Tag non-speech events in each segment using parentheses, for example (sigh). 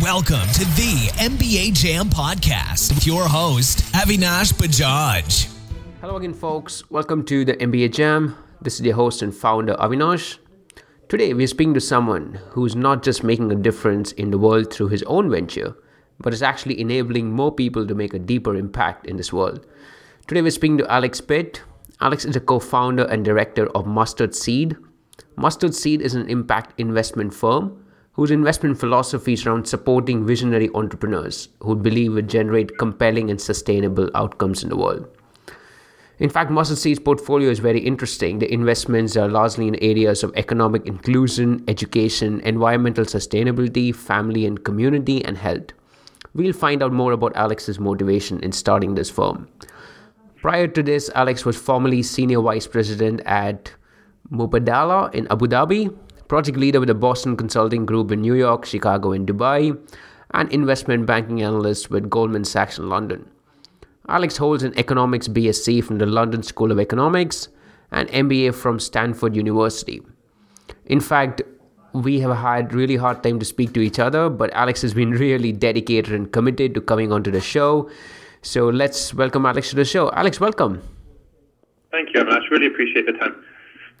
Welcome to the MBA Jam Podcast with your host, Avinash Bajaj. Hello again, folks. Welcome to the MBA Jam. This is your host and founder, Avinash. Today, we're speaking to someone who's not just making a difference in the world through his own venture, but is actually enabling more people to make a deeper impact in this world. Today, we're speaking to Alex Pitt. Alex is a co founder and director of Mustard Seed. Mustard Seed is an impact investment firm whose investment philosophy is around supporting visionary entrepreneurs who believe would generate compelling and sustainable outcomes in the world. In fact, Mustard Seed's portfolio is very interesting. The investments are largely in areas of economic inclusion, education, environmental sustainability, family and community, and health. We'll find out more about Alex's motivation in starting this firm. Prior to this, Alex was formerly senior vice president at Mubadala in Abu Dhabi, project leader with the Boston Consulting Group in New York, Chicago, and Dubai, and investment banking analyst with Goldman Sachs in London. Alex holds an economics BSc from the London School of Economics and MBA from Stanford University. In fact, we have had really hard time to speak to each other, but Alex has been (laughs) really dedicated and committed to coming onto the show. So let's welcome Alex to the show. Alex, welcome. Thank you, Avinash. Really appreciate the time.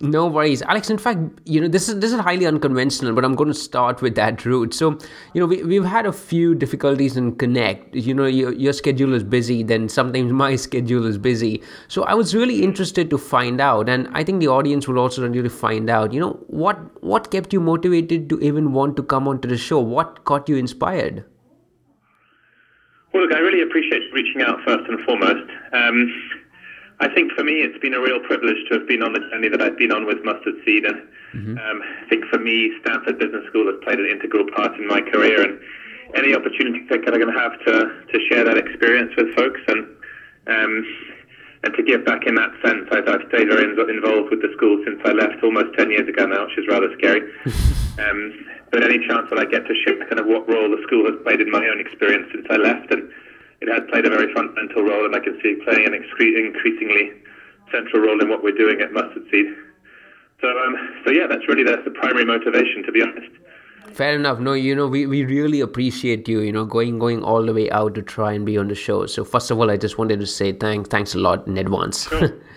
No worries, Alex. In fact, you know this is this is highly unconventional, but I'm going to start with that route. So, you know, we we've had a few difficulties in connect. You know, your your schedule is busy, then sometimes (laughs) my schedule is busy. So, I was really interested to find out, and I think the audience will also really find out. You know, what what kept you motivated to even want to come onto the show? What got you inspired? Well, look, I really appreciate reaching out first and foremost. Um, I think for me, it's been a real privilege to have been on the journey that I've been on with Mustard Seed. And mm-hmm. um, I think for me, Stanford Business School has played an integral part in my career. And any opportunity that I'm going to have to, to share that experience with folks and um, and to give back in that sense, I've, I've stayed very involved with the school since I left almost 10 years ago now, which is rather scary. (laughs) um, but any chance that I get to share kind of what role the school has played in my own experience since I left and it has played a very fundamental role, and I can see it playing an increasingly central role in what we're doing at Mustard Seed. So, um, so yeah, that's really the, the primary motivation, to be honest. Fair enough. No, you know, we, we really appreciate you, you know, going going all the way out to try and be on the show. So first of all, I just wanted to say thanks thanks a lot in advance. Sure. (laughs)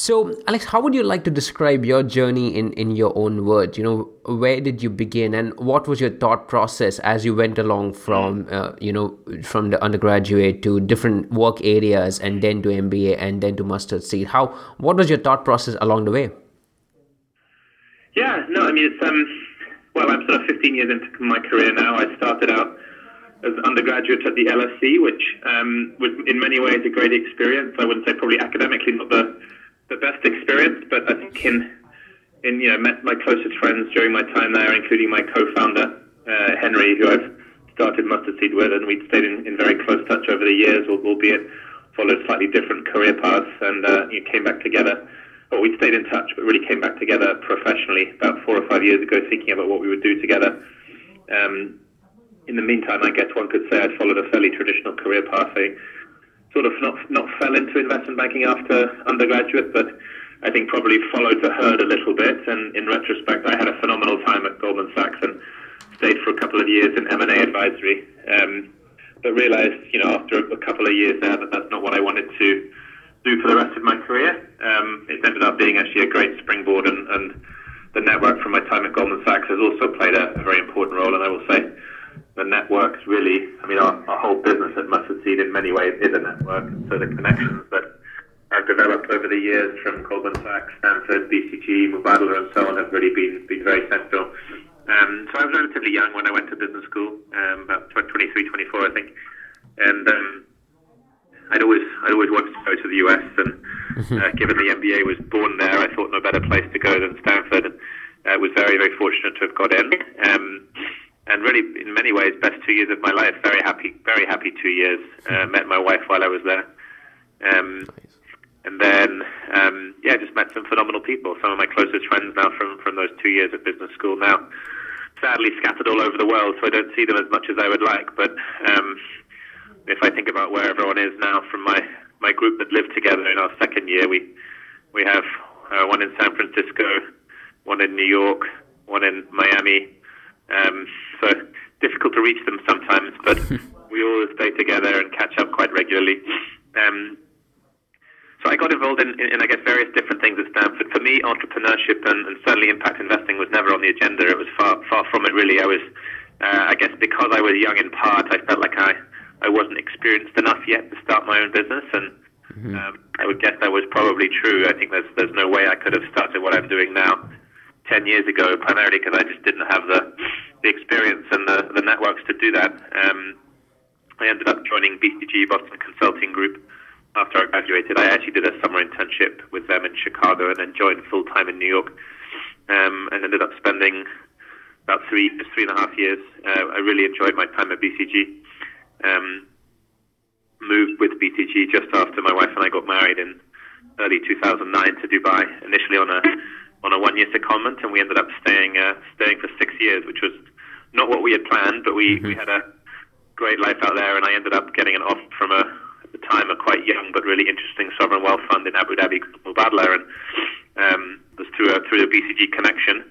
So, Alex, how would you like to describe your journey in, in your own words? You know, where did you begin, and what was your thought process as you went along from, uh, you know, from the undergraduate to different work areas, and then to MBA, and then to Mustard Seed? How, what was your thought process along the way? Yeah, no, I mean, it's um, well, I'm sort of 15 years into my career now. I started out as an undergraduate at the LSE, which um, was in many ways a great experience. I wouldn't say probably academically not the the best experience, but I think in in you know met my closest friends during my time there, including my co-founder uh, Henry, who I've started Mustard Seed with, and we'd stayed in, in very close touch over the years, albeit followed slightly different career paths, and uh, you came back together. Well, we stayed in touch, but really came back together professionally about four or five years ago, thinking about what we would do together. Um, in the meantime, I guess one could say I'd followed a fairly traditional career path. I sort of not not fell into investment banking after undergraduate, but I think probably followed the herd a little bit. And in retrospect, I had a phenomenal time at Goldman Sachs and stayed for a couple of years in M&A advisory. Um, but realized, you know, after a couple of years there, that that's not what I wanted to do for the rest of my career. Um, it ended up being actually a great springboard, and, and the network from my time at Goldman Sachs has also played a, a very important role. And I will say the networks really, I mean, our, our whole business at Mustard Seed in many ways is a network. So the connections that have developed over the years from Goldman Sachs, Stanford, BCG, Mubadala, and so on have really been, been very central. Um, so I was relatively young when I went to business school, um, about 23, 24, I think. And um, I'd always I'd always wanted to go to the US, and uh, given the MBA was born there, I thought no better place to go than Stanford. And uh, was very very fortunate to have got in. Um, and really, in many ways, best two years of my life. Very happy, very happy two years. (laughs) Uh, met my wife while I was there, um, nice. and then um, yeah, just met some phenomenal people. Some of my closest friends now from from those two years of business school. Now, sadly, scattered all over the world, so I don't see them as much as I would like. But um, if I think about where everyone is now, from my my group that lived together in our second year, we we have uh, one in San Francisco, one in New York, one in Miami. Um, so difficult to reach them sometimes, but (laughs) we always stay together and catch up quite regularly. Um, so I got involved in, in, in, I guess, various different things at Stanford. For me, entrepreneurship and, and, certainly impact investing was never on the agenda. It was far, far from it, really. I was, uh, I guess, because I was young in part, I felt like I, I wasn't experienced enough yet to start my own business, and mm-hmm. um, I would guess that was probably true. I think there's, there's no way I could have started what I'm doing now ten years ago, primarily because I just didn't have the, the experience and the, the networks to do that. Um, I ended up joining BCG, Boston Consulting Group after I graduated, I actually did a summer internship with them in Chicago and then joined full time in New York. Um, and ended up spending about three three and a half years. Uh, I really enjoyed my time at BCG. Um, moved with BCG just after my wife and I got married in early 2009 to Dubai. Initially on a on a one year secondment, and we ended up staying uh, staying for six years, which was not what we had planned, but we, mm-hmm. we had a great life out there, and I ended up getting an offer from a at the time a quite young but really interesting sovereign wealth fund in Abu Dhabi called Mubadala, and um, was through a, through the BCG connection.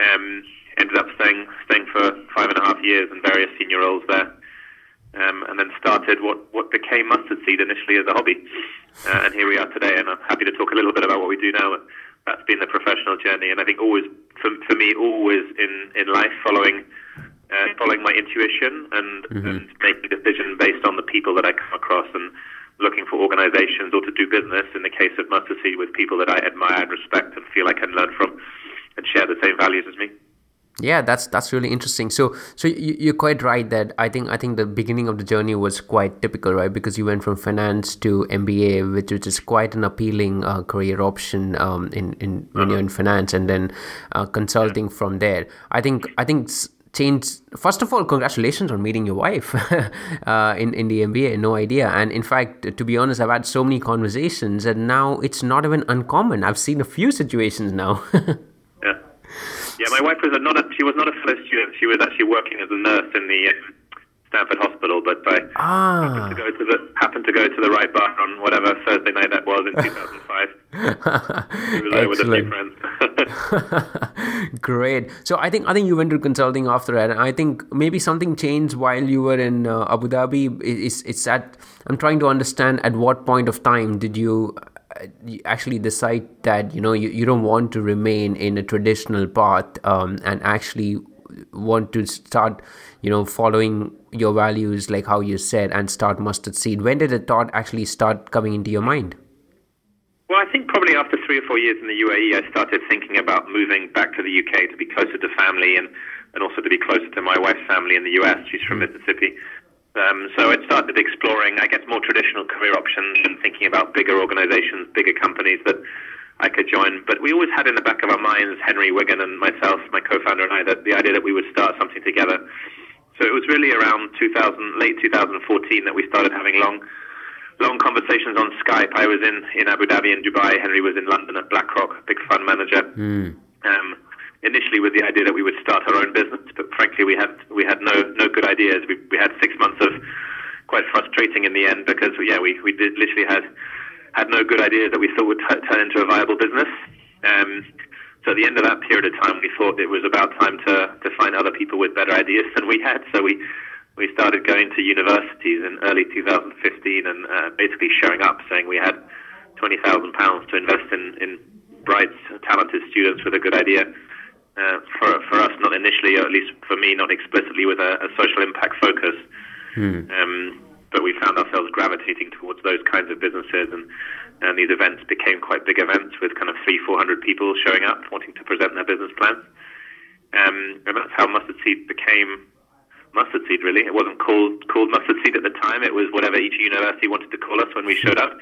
Um, ended up staying staying for five and a half years in various senior roles there. Um, and then started what, what became Mustard Seed initially as a hobby. Uh, and here we are today, and I'm happy to talk a little bit about what we do now. That's been the professional journey, and I think always, for, for me, always in, in life, following uh, following my intuition and, mm-hmm. and making a decision based on the people that I come across and looking for organizations or to do business, in the case of Mustard Seed, with people that I admire and respect and feel I can learn from and share the same values as me. Yeah, that's that's really interesting. So, so you, are quite right that I think I think the beginning of the journey was quite typical, right? Because you went from finance to MBA, which, which is quite an appealing uh, career option um, in in when uh-huh. you're in finance, and then uh, consulting from there. I think I think change first of all congratulations on meeting your wife (laughs) uh, in, in the mba no idea and in fact to be honest i've had so many conversations and now it's not even uncommon i've seen a few situations now (laughs) yeah my wife was a, not a she was not a fellow student she was actually working as a nurse in the um, Stanford Hospital, but I ah. happened to go to the happened to go to the right bar on whatever Thursday night that was in (laughs) 2005. (laughs) Great. So I think I think you went to consulting after that, and I think maybe something changed while you were in uh, Abu Dhabi. It's it's at I'm trying to understand at what point of time did you actually decide that you know you, you don't want to remain in a traditional path um, and actually want to start you know following your values like how you said and start mustard seed. When did the thought actually start coming into your mind? Well i think probably after three or four years in the uae i started thinking about moving back to the uk to be closer to family and and also to be closer to my wife's family in the us she's from mississippi um, so I started exploring, I guess, more traditional career options and thinking about bigger organizations, bigger companies that I could join. But we always had in the back of our minds, Henry Wigan and myself, my co-founder and I, that the idea that we would start something together. So it was really around 2000, late 2014 that we started having long, long conversations on Skype. I was in, in Abu Dhabi and Dubai. Henry was in London at BlackRock, big fund manager. Mm. Um, initially with the idea that we would start our own business, but frankly we had we had no no good ideas. We we had six months of quite frustrating in the end because yeah we we did literally had had no good ideas that we thought would t- turn into a viable business. Um, so at the end of that period of time, we thought it was about time to, to find other people with better ideas than we had. So we we started going to universities in early 2015 and uh, basically showing up, saying we had twenty thousand pounds to invest in in bright, talented students with a good idea. Uh, for for us, not initially, or at least for me, not explicitly with a, a social impact focus. Hmm. Um, but we found ourselves gravitating towards those kinds of businesses, and, and these events became quite big events with kind of three, four hundred people showing up wanting to present their business plans. Um, and that's how Mustard Seed became Mustard Seed. Really, it wasn't called called Mustard Seed at the time. It was whatever each university wanted to call us when we showed up.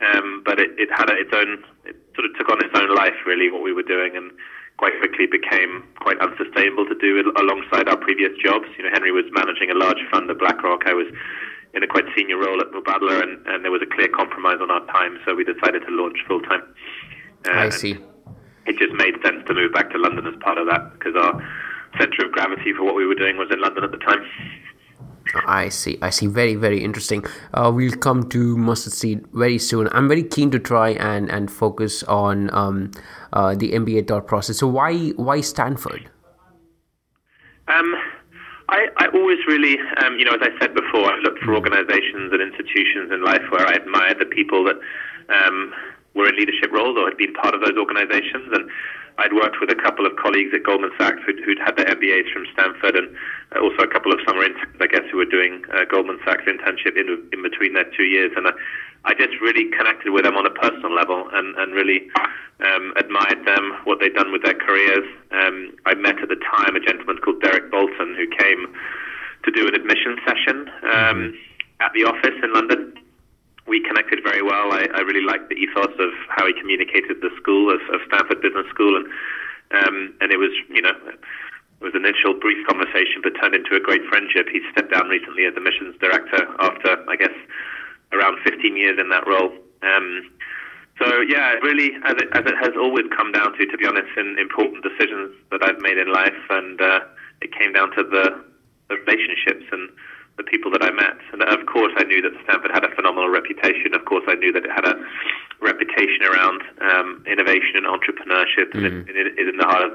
Um, but it, it had a, its own, it sort of took on its own life, really, what we were doing, and quite quickly became quite unsustainable to do alongside our previous jobs. You know, Henry was managing a large fund at BlackRock. I was in a quite senior role at Mubadala, and, and there was a clear compromise on our time, so we decided to launch full time. Uh, I see. It just made sense to move back to London as part of that because our centre of gravity for what we were doing was in London at the time. I see. I see. Very, very interesting. Uh, we'll come to Mustard Seed very soon. I'm very keen to try and, and focus on um, uh, the MBA thought process. So why why Stanford? Um, I, I always really, um, you know, as I said before, I looked for organizations and institutions in life where I admired the people that um, were in leadership roles or had been part of those organizations. And I'd worked with a couple of colleagues at Goldman Sachs who'd, who'd had their MBAs from Stanford, and uh, also a couple of summer interns, I guess, who were doing uh, Goldman Sachs internship in, in between their two years. And I, I just really connected with them on a personal level and, and really um, admired them, what they'd done with their careers. Um, I met at the time a gentleman called Derrick Bolton who came to do an admission session um, at the office in London. Well. I, I really liked the ethos of how he communicated the school of, of Stanford Business School, and um, and it was you know it was an initial brief conversation, but turned into a great friendship. He stepped down recently as admissions director after I guess around 15 years in that role. Um, so yeah, really, as it, as it has always come down to, to be honest, in important decisions that I've made in life, and uh, it came down to the, the relationships and the people that I met. And of course, I knew that Stanford had a phenomenal reputation. Of course, I knew that it had a reputation around um, innovation and entrepreneurship, mm. and it, it is in the heart of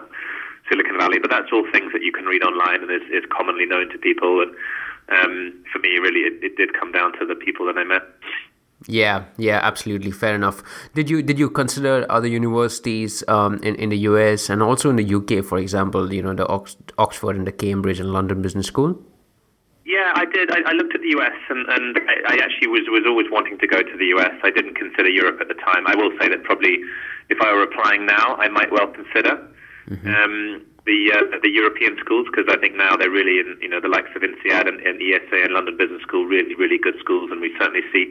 Silicon Valley. But that's all things that you can read online and is, is commonly known to people. And um, for me, really, it, it did come down to the people that I met. Yeah, yeah, absolutely, fair enough. Did you did you consider other universities um, in in the US and also in the UK, for example, you know, the Ox- Oxford and the Cambridge and London Business School? Yeah, I did. I, I looked at the US, and, and I, I actually was was always wanting to go to the US. I didn't consider Europe at the time. I will say that probably, if I were applying now, I might well consider. Mm-hmm. Um, the uh, the European schools because I think now they're really in you know the likes of INSEAD and, and ESA and London Business School really really good schools and we certainly see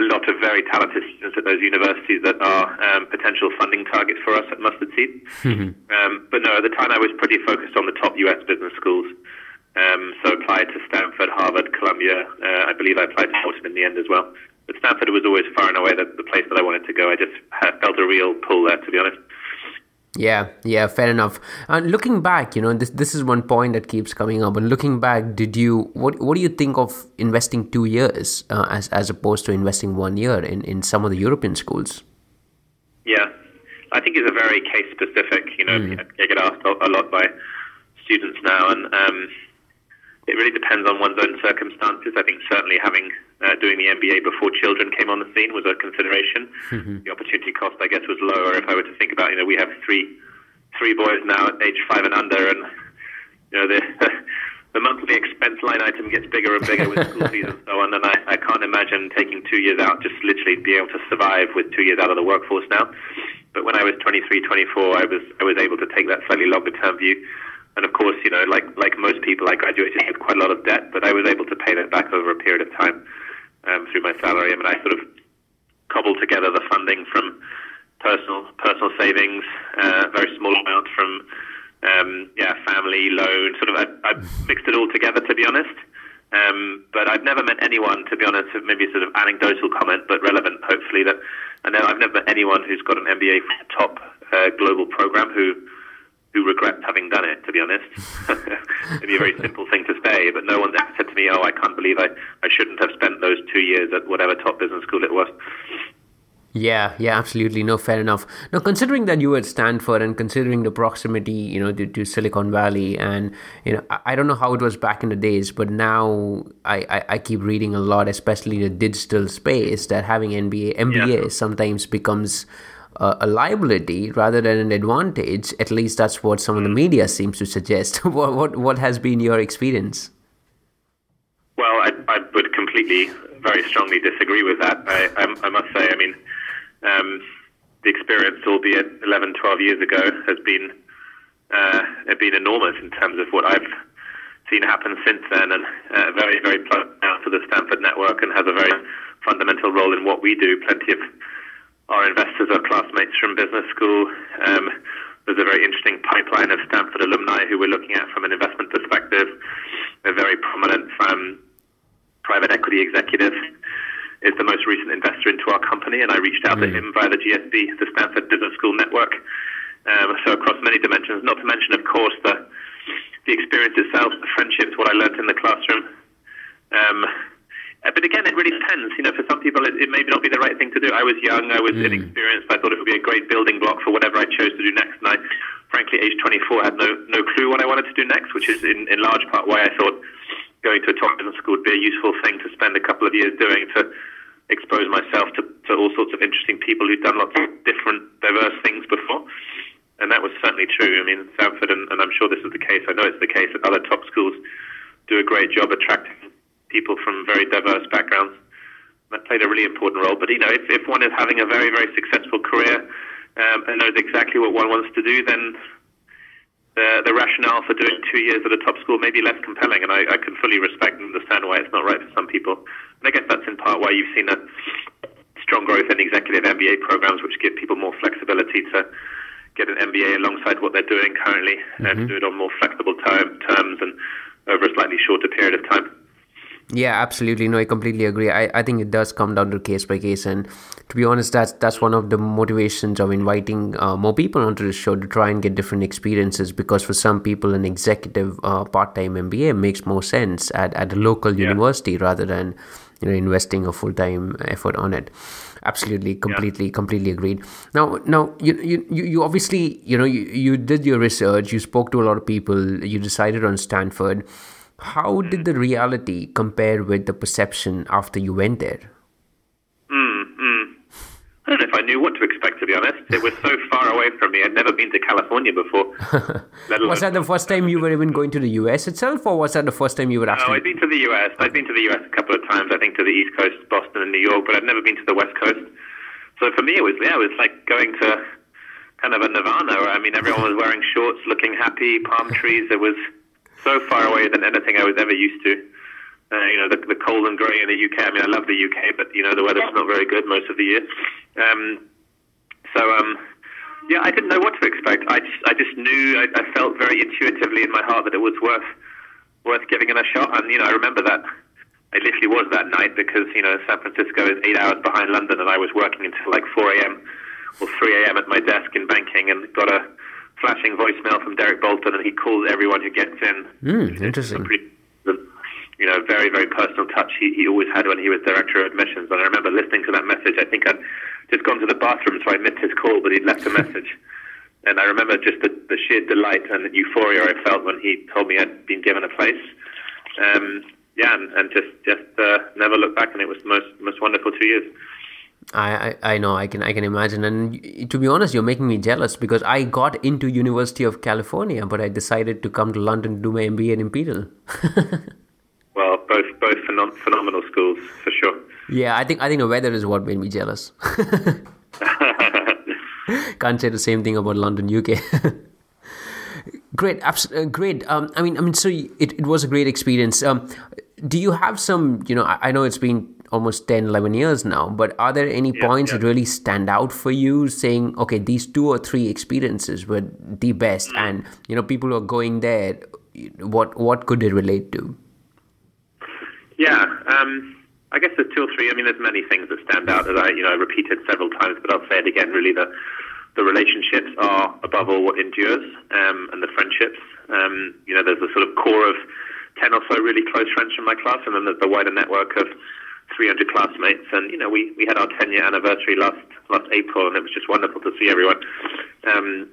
a lot of very talented students at those universities that are um, potential funding targets for us at Mustard Seed. Mm-hmm. Um, but no, at the time I was pretty focused on the top US business schools. Um, so applied to Stanford, Harvard, Columbia. Uh, I believe I applied to Wharton in the end as well. But Stanford was always far and away the, the place that I wanted to go. I just felt a real pull there, to be honest. Yeah, yeah, fair enough. And looking back, you know, this this is one point that keeps coming up. And looking back, did you what what do you think of investing two years uh, as as opposed to investing one year in in some of the European schools? Yeah, I think it's a very case specific. You know, mm. I get asked a lot by students now, and um, it really depends on one's own circumstances. I think certainly having uh, doing the MBA before children came on the scene was a consideration. Mm-hmm. The opportunity cost, I guess, was lower. If I were to think about, you know, we have three three boys now at age five and under, and you know the (laughs) the monthly expense line item gets bigger and bigger with school fees and so on. And I, I can't imagine taking two years out just literally be able to survive with two years out of the workforce now. But when I was 23, 24, I was I was able to take that slightly longer term view. And of course, you know, like like most people, I graduated with quite a lot of debt, but I was able to pay that back over a period of time um, through my salary. I mean, I sort of cobbled together the funding from personal personal savings, uh, very small amount from um, yeah family loan. Sort of, I, I mixed it all together to be honest. Um, but I've never met anyone, to be honest, maybe sort of anecdotal comment, but relevant, hopefully, that I know I've never met anyone who's got an MBA from a top uh, global program who who regrets having done it, to be honest. (laughs) It'd be a very simple thing to say, but no one ever said to me, oh, I can't believe I, I shouldn't have spent those two years at whatever top business school it was. Yeah, yeah, absolutely. No, fair enough. Now, considering that you were at Stanford and considering the proximity, you know, to, to Silicon Valley, and you know, I, I, don't know how it was back in the days, but now I, I, I keep reading a lot, especially the digital space, that having MBA MBA yeah. sometimes becomes a liability rather than an advantage. At least that's what some of the media seems to suggest. (laughs) what, what, what has been your experience? Well, I, I would completely, very strongly disagree with that. I, I, I must say, I mean, um, the experience, albeit 11, 12 years ago, has been uh, been enormous in terms of what I've seen happen since then, and uh, very, very plugged now to the Stanford network, and has a very fundamental role in what we do. Plenty of our investors are classmates from business school. Um, there's a very interesting pipeline of Stanford alumni who we're looking at from an investment perspective. A very prominent um, private equity executive is the most recent investor into our company, and I reached out mm. to him via the GSB, the Stanford Business School Network. Um, so across many dimensions, not to mention, of course, the the experience itself, the friendships, what I learned in the classroom. Um, uh, but again, it really depends. You know, for some people, it, it may not be the right thing to do. I was young, I was mm. inexperienced. I thought it would be a great building block for whatever I chose to do next, and I frankly, age 24, had no no clue what I wanted to do next, which is in, in large part why I thought going to a top business school would be a useful thing to spend a couple of years doing to expose myself to, to all sorts of interesting people who'd done lots of different, diverse things before. And that was certainly true. I mean, Stanford, and, and I'm sure this is the case, I know it's the case that other top schools do a great job attracting people from very diverse backgrounds. That played a really important role. But, you know, if, if one is having a very, very successful career um, and knows exactly what one wants to do, then the, the rationale for doing two years at a top school may be less compelling, and I, I can fully respect and understand why it's not right for some people. And I guess that's in part why you've seen a strong growth in executive MBA programs, which give people more flexibility to get an MBA alongside what they're doing currently mm-hmm. and do it on more flexible time, terms and over a slightly shorter period of time. Yeah, absolutely. No, I completely agree. I, I think it does come down to case by case, and to be honest, that's that's one of the motivations of inviting uh, more people onto the show to try and get different experiences. Because for some people, an executive uh, part-time MBA makes more sense at, at a local yeah. university rather than you know investing a full-time effort on it. Absolutely, completely, yeah. completely agreed. Now, now you, you you obviously you know you, you did your research, you spoke to a lot of people, you decided on Stanford how did the reality compare with the perception after you went there? Mm, mm. I don't know if I knew what to expect, to be honest. It was so far away from me. I'd never been to California before. (laughs) was that the first time you were even going to the US itself, or was that the first time you were actually? No, I'd been to the US. I'd been to the US a couple of times. I think to the East Coast, Boston, and New York, but I'd never been to the West Coast. So for me, it was yeah, it was like going to kind of a nirvana. I mean, everyone was wearing shorts, looking happy, palm trees. It was so far away than anything I was ever used to. Uh, you know, the, the cold and grey in the UK. I mean, I love the UK, but you know, the weather's not very good most of the year. Um, so, um, yeah, I didn't know what to expect. I just, I just knew, I, I felt very intuitively in my heart that it was worth, worth giving it a shot. And you know, I remember that it literally was that night because you know, San Francisco is eight hours behind London, and I was working until like 4 a.m. or 3 a.m. at my desk in banking, and got a flashing voicemail from Derrick Bolton, and he calls everyone who gets in. Mm, interesting. You know, very, very personal touch he, he always had when he was director of admissions. And I remember listening to that message. I think I'd just gone to the bathroom, so I missed his call, but he'd left a (laughs) message. and I remember just the, the sheer delight and the euphoria I felt when he told me I'd been given a place. Um, yeah, and, and just just uh, never looked back, and it was the most most wonderful two years. I, I, I know I can I can imagine and to be honest you're making me jealous because I got into University of California but I decided to come to London to do my MBA in Imperial. (laughs) well, both both phenom- phenomenal schools for sure. Yeah, I think I think the weather is what made me jealous. (laughs) (laughs) Can't say the same thing about London, UK. great, abs- uh, great. Um, I mean, I mean, so it, it was a great experience. Um, do you have some? You know, I, I know it's been almost 10 11 years now but are there any yeah, points yeah. that really stand out for you saying okay these two or three experiences were the best mm. and you know people who are going there what what could they relate to yeah um, i guess there's two or three i mean there's many things that stand out that i you know repeated several times but i'll say it again really the the relationships are above all what endures um, and the friendships um, you know there's a sort of core of 10 or so really close friends from my class and then there's the wider network of 300 classmates, and you know we, we had our 10 year anniversary last last April, and it was just wonderful to see everyone. Um,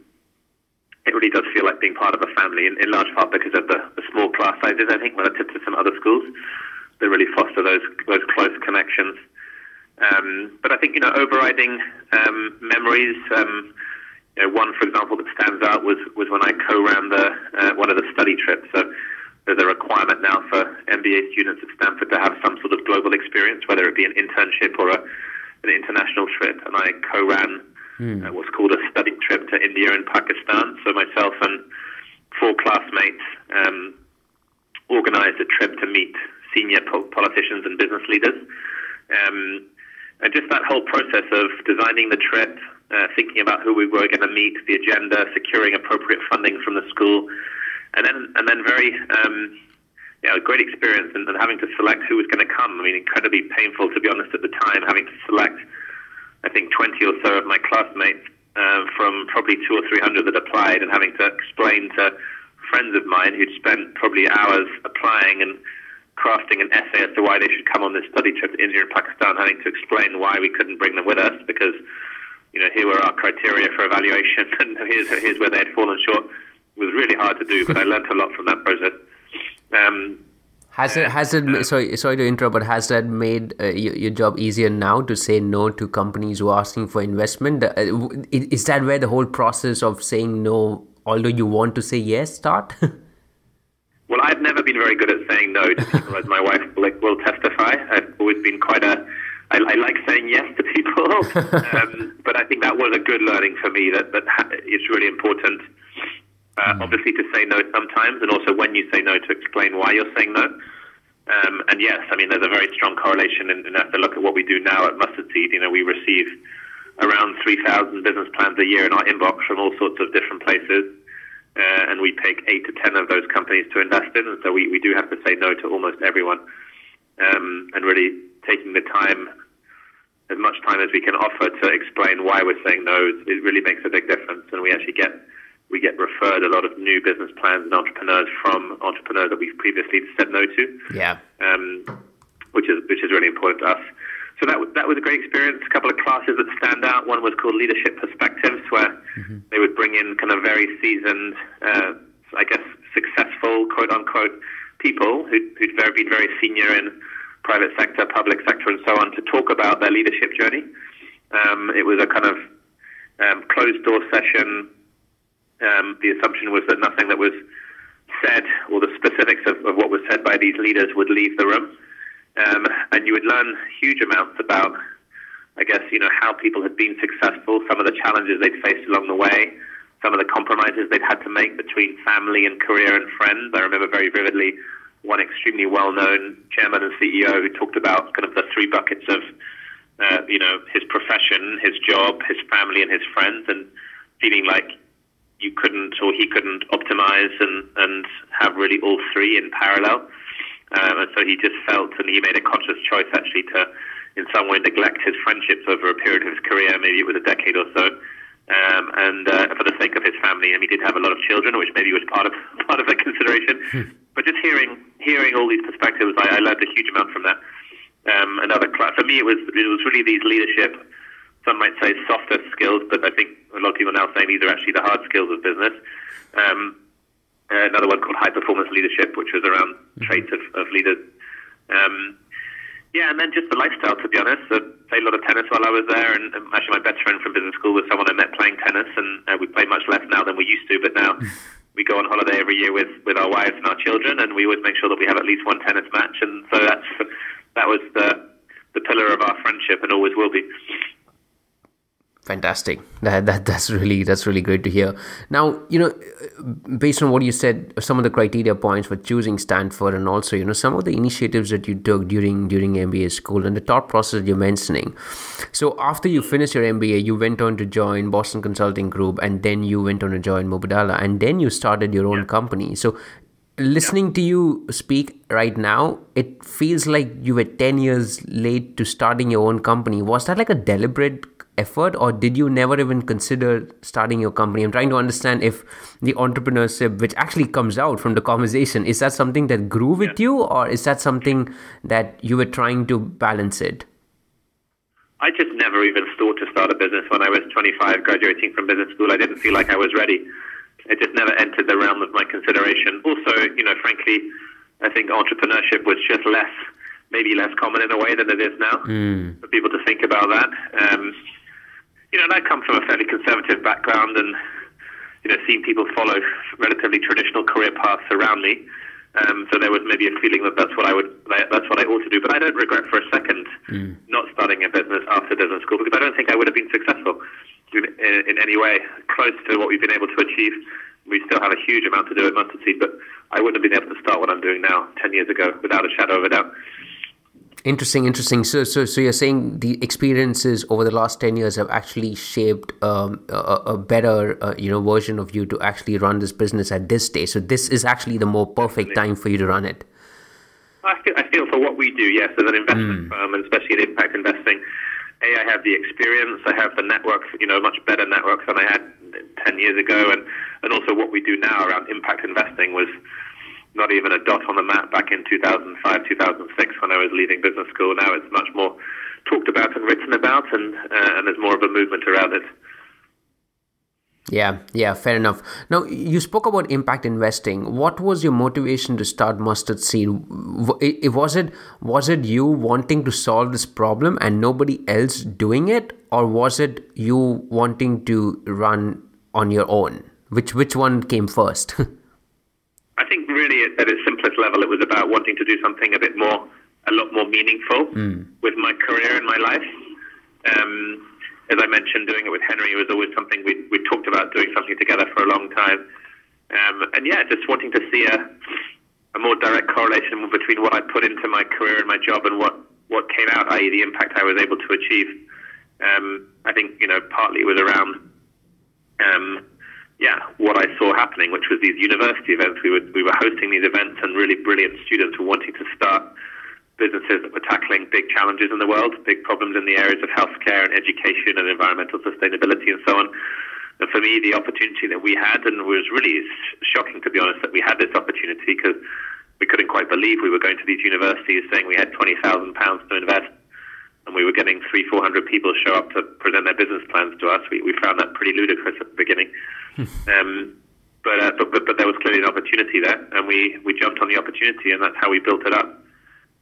it really does feel like being part of a family, in, in large part because of the, the small class sizes. I think relative to some other schools, they really foster those those close connections. Um, but I think you know overriding um, memories. Um, you know, one, for example, that stands out was was when I co-ran the uh, one of the study trips. So there's a requirement now for MBA students at Stanford to have some sort of global experience, whether it be an internship or a, an international trip. And I co-ran mm. uh, what's called a study trip to India and Pakistan. So myself and four classmates um, organized a trip to meet senior po- politicians and business leaders. Um, and just that whole process of designing the trip, uh, thinking about who we were going to meet, the agenda, securing appropriate funding from the school, and then and then very um, yeah, great experience and, and having to select who was going to come. I mean, incredibly painful to be honest at the time, having to select I think 20 or so of my classmates uh, from probably two or three hundred that applied, and having to explain to friends of mine who'd spent probably hours applying and crafting an essay as to why they should come on this study trip to India and Pakistan, having to explain why we couldn't bring them with us because you know, here were our criteria for evaluation, (laughs) and here's here's where they had fallen short. It was really hard to do, but I (laughs) learned a lot from that process. Um, has it has it sorry sorry to interrupt, but has that made uh, your, your, job easier now to say no to companies who are asking for investment? Uh, is that where the whole process of saying no, although you want to say yes, start? (laughs) well, I've never been very good at saying no to people, as my wife will, will testify. I've always been quite a I, I like saying yes to people, (laughs) um, but I think that was a good learning for me. That that it's really important uh, mm. obviously, to say no sometimes, and also when you say no, to explain why you're saying no. Um, and yes, I mean, there's a very strong correlation, and, and if look at what we do now at Mustard Seed, you know, we receive around 3,000 business plans a year in our inbox from all sorts of different places. Uh, and we pick eight to ten of those companies to invest in, and so we, we do have to say no to almost everyone. Um, and really taking the time, as much time as we can offer to explain why we're saying no, it really makes a big difference. And we actually get we get referred a lot of new business plans and entrepreneurs from entrepreneurs that we've previously said no to. Yeah. Um, which is which is really important to us. So that was, that was a great experience. A couple of classes that stand out. One was called Leadership Perspectives, where mm-hmm. they would bring in kind of very seasoned, uh, I guess, successful quote unquote people who'd, who'd very, been very senior in private sector, public sector, and so on to talk about their leadership journey. Um, it was a kind of um, closed door session um, the assumption was that nothing that was said or the specifics of, of what was said by these leaders would leave the room. Um, and you would learn huge amounts about, I guess, you know, how people had been successful, some of the challenges they'd faced along the way, some of the compromises they'd had to make between family and career and friends. I remember very vividly one extremely well-known chairman and CEO who talked about kind of the three buckets of, uh, you know, his profession, his job, his family, and his friends, and feeling like you couldn't or he couldn't optimize and, and have really all three in parallel. Um, and so he just felt, and he made a conscious choice actually to, in some way, neglect his friendships over a period of his career. Maybe it was a decade or so. Um, and uh, for the sake of his family, and he did have a lot of children, which maybe was part of (laughs) part of the consideration. Hmm. But just hearing hearing all these perspectives, I, I learned a huge amount from that. Um, another class for me, it was it was really these leadership some might say softer skills, but I think a lot of people now saying these are actually the hard skills of business. Um, another one called high performance leadership, which was around mm-hmm. traits of, of leaders. Um, yeah, and then just the lifestyle, to be honest. I played a lot of tennis while I was there, and actually my best friend from business school was someone I met playing tennis, and uh, we play much less now than we used to, but now (laughs) we go on holiday every year with, with our wives and our children, and we always make sure that we have at least one tennis match, and so that's that was the the pillar of our friendship, and always will be. Fantastic. That, that that's really that's really great to hear. Now, you know, based on what you said, some of the criteria points for choosing Stanford, and also you know some of the initiatives that you took during during MBA school and the thought process you're mentioning. So after you finished your MBA, you went on to join Boston Consulting Group, and then you went on to join Mubadala, and then you started your own yeah. company. So listening to you speak right now, it feels like you were 10 years late to starting your own company. Was that like a deliberate effort or did you never even consider starting your company? I'm trying to understand if the entrepreneurship which actually comes out from the conversation is that something that grew with yeah. you or is that something that you were trying to balance it? I just never even thought to start a business. When i was 25 graduating from business school i didn't feel like i was ready. It just never entered the realm of my consideration. Also you know frankly i think entrepreneurship was just less maybe less common in a way than it is now mm. for people to think about that. Um, you know, and I come from a fairly conservative background and, you know, seeing people follow relatively traditional career paths around me. Um, so there was maybe a feeling that that's what I would, that's what I ought to do. But I don't regret for a second mm. not starting a business after business school because I don't think I would have been successful in, in, in any way close to what we've been able to achieve. We still have a huge amount to do at Mustard Seed, but I wouldn't have been able to start what I'm doing now 10 years ago without a shadow of a doubt. Interesting, interesting. So, so, so you're saying the experiences over the last ten years have actually shaped um, a, a, better, uh, you know, version of you to actually run this business at this stage. So, this is actually the more perfect time for you to run it. I feel, I feel for what we do, yes, as an investment mm. firm, and especially in impact investing. A, I have the experience. I have the network, you know, much better networks than I had ten years ago, and and also what we do now around impact investing was not even a dot on the map back in 2005, 2006 when I was leaving business school. Now it's much more talked about and written about, and uh, and there's more of a movement around it. Yeah, yeah, fair enough. Now, you spoke about impact investing. What was your motivation to start Mustard Seed? Was it was it you wanting to solve this problem and nobody else doing it, or was it you wanting to run on your own? Which which one came first? (laughs) I think really at its simplest level, it was about wanting to do something a bit more, a lot more meaningful mm. with my career and my life. Um, as I mentioned, doing it with Henry was always something we we talked about doing something together for a long time. Um, and yeah, just wanting to see a a more direct correlation between what I put into my career and my job and what what came out, i.e., the impact I was able to achieve. Um, I think you know partly it was around. Yeah, what I saw happening, which was these university events. We were we were hosting these events, and really brilliant students were wanting to start businesses that were tackling big challenges in the world, big problems in the areas of healthcare and education and environmental sustainability and so on. And for me, the opportunity that we had, and it was really shocking to be honest, that we had this opportunity because we couldn't quite believe we were going to these universities saying we had twenty thousand pounds to invest, and we were getting three, four hundred people show up to present their business plans to us. We, we found that pretty ludicrous at the beginning. um, but, uh, but, but but there was clearly an opportunity there, and we we jumped on the opportunity, and that's how we built it up.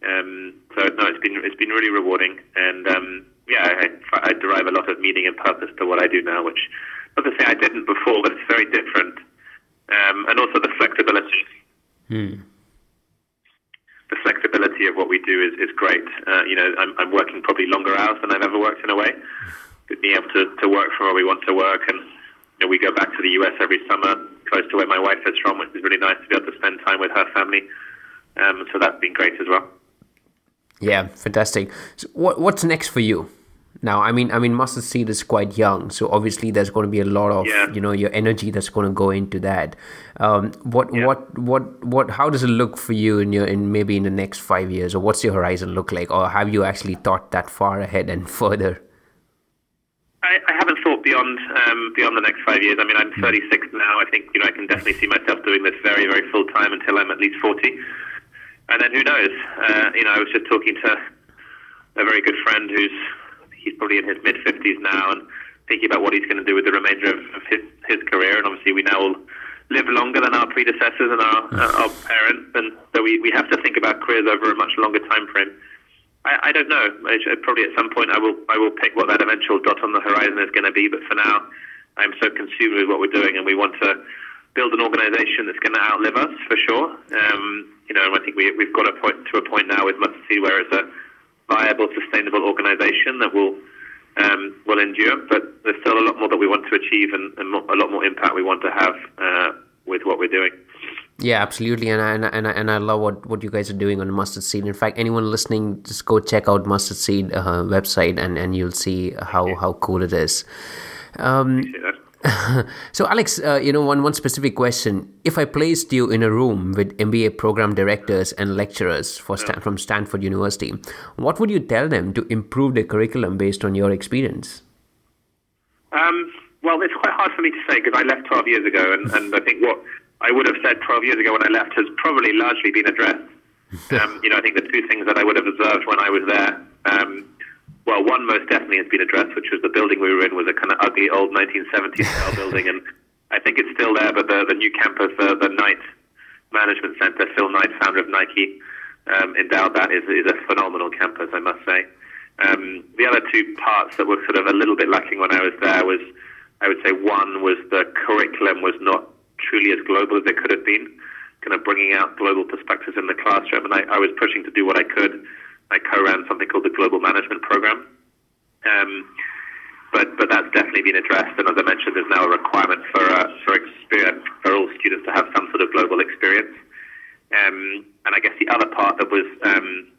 Um, so no, it's been it's been really rewarding, and um, yeah, I, I, derive a lot of meaning and purpose to what I do now, which not to say I didn't before, but it's very different, um, and also the flexibility. Hmm. Flexibility of what we do is, is great. Uh, you know, I'm, I'm working probably longer hours than I've ever worked in a way. Being able to, to work from where we want to work, and you know, we go back to the US every summer, close to where my wife is from, which is really nice to be able to spend time with her family. Um, so that's been great as well. Yeah, fantastic. So what what's next for you? Now, I mean, I mean, Mustard Seed is quite young, so obviously there's going to be a lot of yeah. you know your energy that's going to go into that. Um, what yeah. what what what? How does it look for you in your in maybe in the next five years, or what's your horizon look like, or have you actually thought that far ahead and (laughs) further? I, I haven't thought beyond um, beyond the next five years. I mean, I'm hmm. 36 now. I think you know I can definitely see myself doing this very very full time until I'm at least 40 and then who knows? Uh, you know, I was just talking to a very good friend who's he's probably in his mid fifties now, and thinking about what he's going to do with the remainder of, of his his career. And obviously, we now all live longer than our predecessors and our uh, our parents, and so we we have to think about careers over a much longer time frame. I, I don't know. I, probably at some point I will I will pick what that eventual dot on the horizon is going to be. But for now, I'm so consumed with what we're doing, and we want to build an organisation that's going to outlive us for sure. Um, you know, and I think we, we've got a point, to a point now with Mustard where it's a viable, sustainable organisation that will um, will endure. But there's still a lot more that we want to achieve and, and a lot more impact we want to have uh, with what we're doing. Yeah, absolutely, and I, and I, and I, and I love what, what you guys are doing on Mustard Seed. In fact, anyone listening, just go check out Mustard Seed uh, website, and, and you'll see how, how cool it is. Um, (laughs) so, Alex, uh, you know, one, one specific question. If I placed you in a room with MBA program directors and lecturers for Stan- from Stanford University, what would you tell them to improve their curriculum based on your experience? Um, well, it's quite hard for me to say because I left 12 years ago, and, and I think what I would have said 12 years ago when I left has probably largely been addressed. (laughs) Um, you know, I think the two things that I would have observed when I was there um, one most definitely has been addressed, which was the building we were in was a kind of ugly old 1970s style (laughs) building, and I think it's still there. But the the new campus, the the Knight Management Center, Phil Knight, founder of Nike, um, endowed that is is a phenomenal campus, I must say. Um, the other two parts that were sort of a little bit lacking when I was there was, I would say, one was the curriculum was not truly as global as it could have been, kind of bringing out global perspectives in the classroom, and I, I was pushing to do what I could I co-ran something called the Global Management Program. Um, but but that's definitely been addressed, and as I mentioned, there's now a requirement for uh, for experience for all students to have some sort of global experience. Um, and I guess the other part that was um,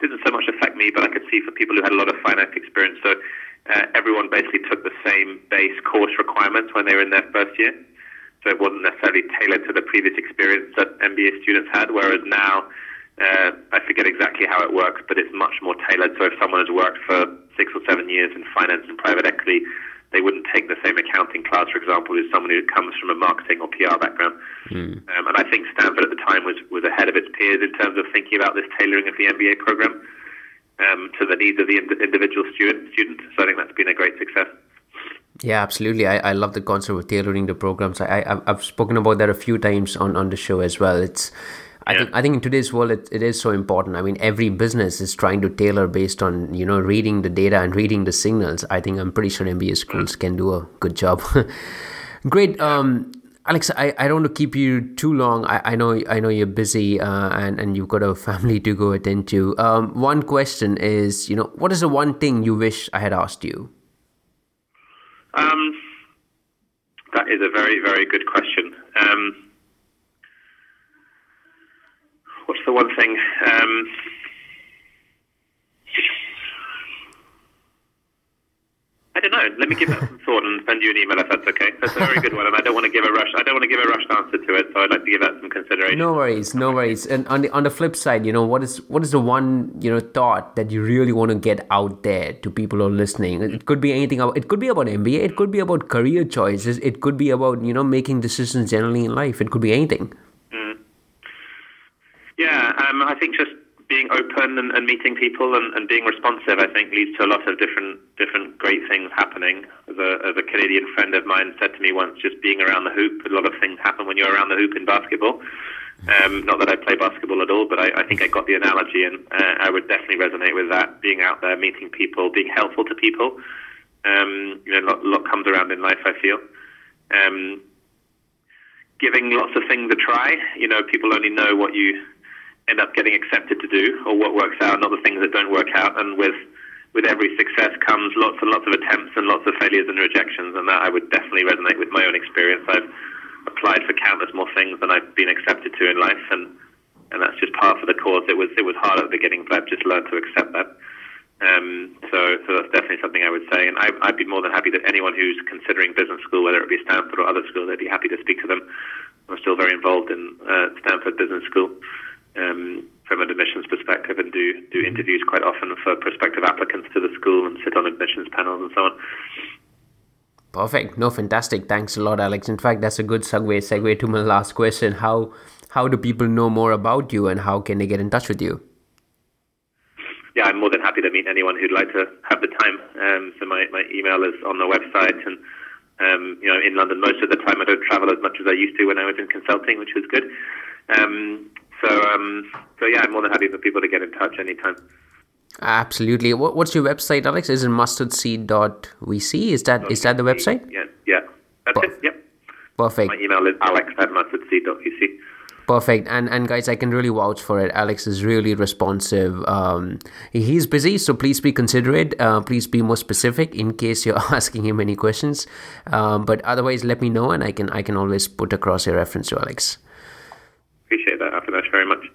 didn't so much affect me, but I could see for people who had a lot of finance experience. So uh, everyone basically took the same base course requirements when they were in their first year. So it wasn't necessarily tailored to the previous experience that MBA students had, whereas now uh, I forget exactly how it works, but it's much more tailored. So if someone has worked for six or seven years in finance and private equity, they wouldn't take the same accounting class, for example, as someone who comes from a marketing or PR background. Mm. Um, and I think Stanford at the time was, was ahead of its peers in terms of thinking about this tailoring of the MBA program um, to the needs of the ind- individual student, student. So I think that's been a great success. Yeah, absolutely. I, I love the concept of tailoring the programs. I, I I've spoken about that a few times on, on the show as well. It's I yeah. think I think in today's world it, it is so important. I mean, every business is trying to tailor based on you know reading the data and reading the signals. I think I'm pretty sure MBA schools can do a good job. (laughs) Great, um, Alex. I, I don't want to keep you too long. I, I know I know you're busy uh, and and you've got a (laughs) family to go attend to. Um, one question is, you know, what is the one thing you wish I had asked you? Um, that is a very very good question. Um, what's the one thing? Um, I don't know. Let me give that some thought and send you an email if that's okay. That's a very good one, and I don't want to give a rush. I don't want to give a rushed answer to it, so I'd like to give that some consideration. No worries, no worries. And on the on the flip side, you know, what is what is the one you know thought that you really want to get out there to people who are listening? It could be anything. It could be about MBA. It could be about career choices. It could be about you know making decisions generally in life. It could be anything. Yeah, um, I think just being open and, and meeting people and, and, being responsive, I think, leads to a lot of different different great things happening. As a, as a Canadian friend of mine said to me once, just being around the hoop, a lot of things happen when you're around the hoop in basketball. Um, not that I play basketball at all, but I, I think I got the analogy, and uh, I would definitely resonate with that. Being out there, meeting people, being helpful to people. Um, you know, a lot, lot comes around in life. I feel. Um, giving lots of things a try. You know, people only know what you end up getting accepted to do or what works out, not the things that don't work out. And with with every success comes lots and lots of attempts and lots of failures and rejections, and that I would definitely resonate with my own experience. I've applied for countless more things than I've been accepted to in life, and and that's just part of the course. It was it was hard at the beginning, but I've just learned to accept that. Um, so, so that's definitely something I would say, and I, I'd be more than happy that anyone who's considering business school, whether it be Stanford or other schools, I'd be happy to speak to them. I'm still very involved in uh, Stanford Business School um, from an admissions perspective and do do interviews quite often for prospective applicants to the school and sit on admissions panels and so on. Perfect. No, fantastic. Thanks a lot, Alex. In fact, that's a good segue segue to my last question. How how do people know more about you and how can they get in touch with you? Yeah, I'm more than happy to meet anyone who'd like to have the time. Um, so my, my email is on the website and um, you know, in London most of the time I don't travel as much as I used to when I was in consulting, which was good. Um, so, um, so yeah, I'm more than happy for people to get in touch anytime. Absolutely. What, what's your website, Alex? Is it mustardseed.vc? Is that is that the website? Yeah, yeah. That's it. Yep. Perfect. My email is alex at mustardseed.vc. Perfect. And and guys, I can really vouch for it. Alex is really responsive. Um, he's busy, so please be considerate. Uh, please be more specific in case you're (laughs) asking him any questions. Um, but otherwise, let me know, and I can I can always put across a reference to Alex. Appreciate that, Avinash, very much.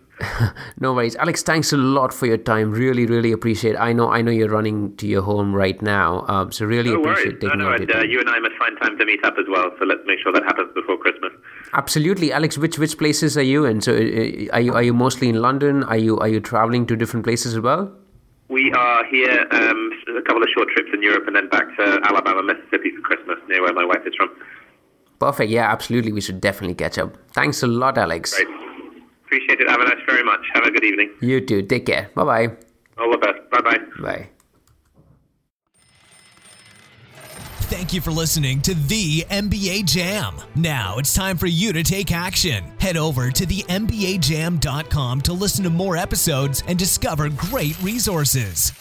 (laughs) no worries, Alex. Thanks a lot for your time. Really, really appreciate. It. I know, I know you're running to your home right now, um, so really no appreciate worries. taking no, no, and, uh, You and I must find time to meet up as well. So let's make sure that happens before Christmas. Absolutely, Alex. Which which places are you in? So, uh, are you are you mostly in London? Are you are you traveling to different places as well? We are here um, a couple of short trips in Europe and then back to Alabama, Mississippi for Christmas, near where my wife is from. Perfect. Yeah, absolutely. We should definitely catch up. Thanks a lot, Alex. Great. Appreciate it, Avinash, very much. Have a good evening. You too. Take care. Bye bye. All the best. Bye bye. Bye. Thank you for listening to the MBA Jam. Now it's time for you to take action. Head over to the MBAJam.com to listen to more episodes and discover great resources.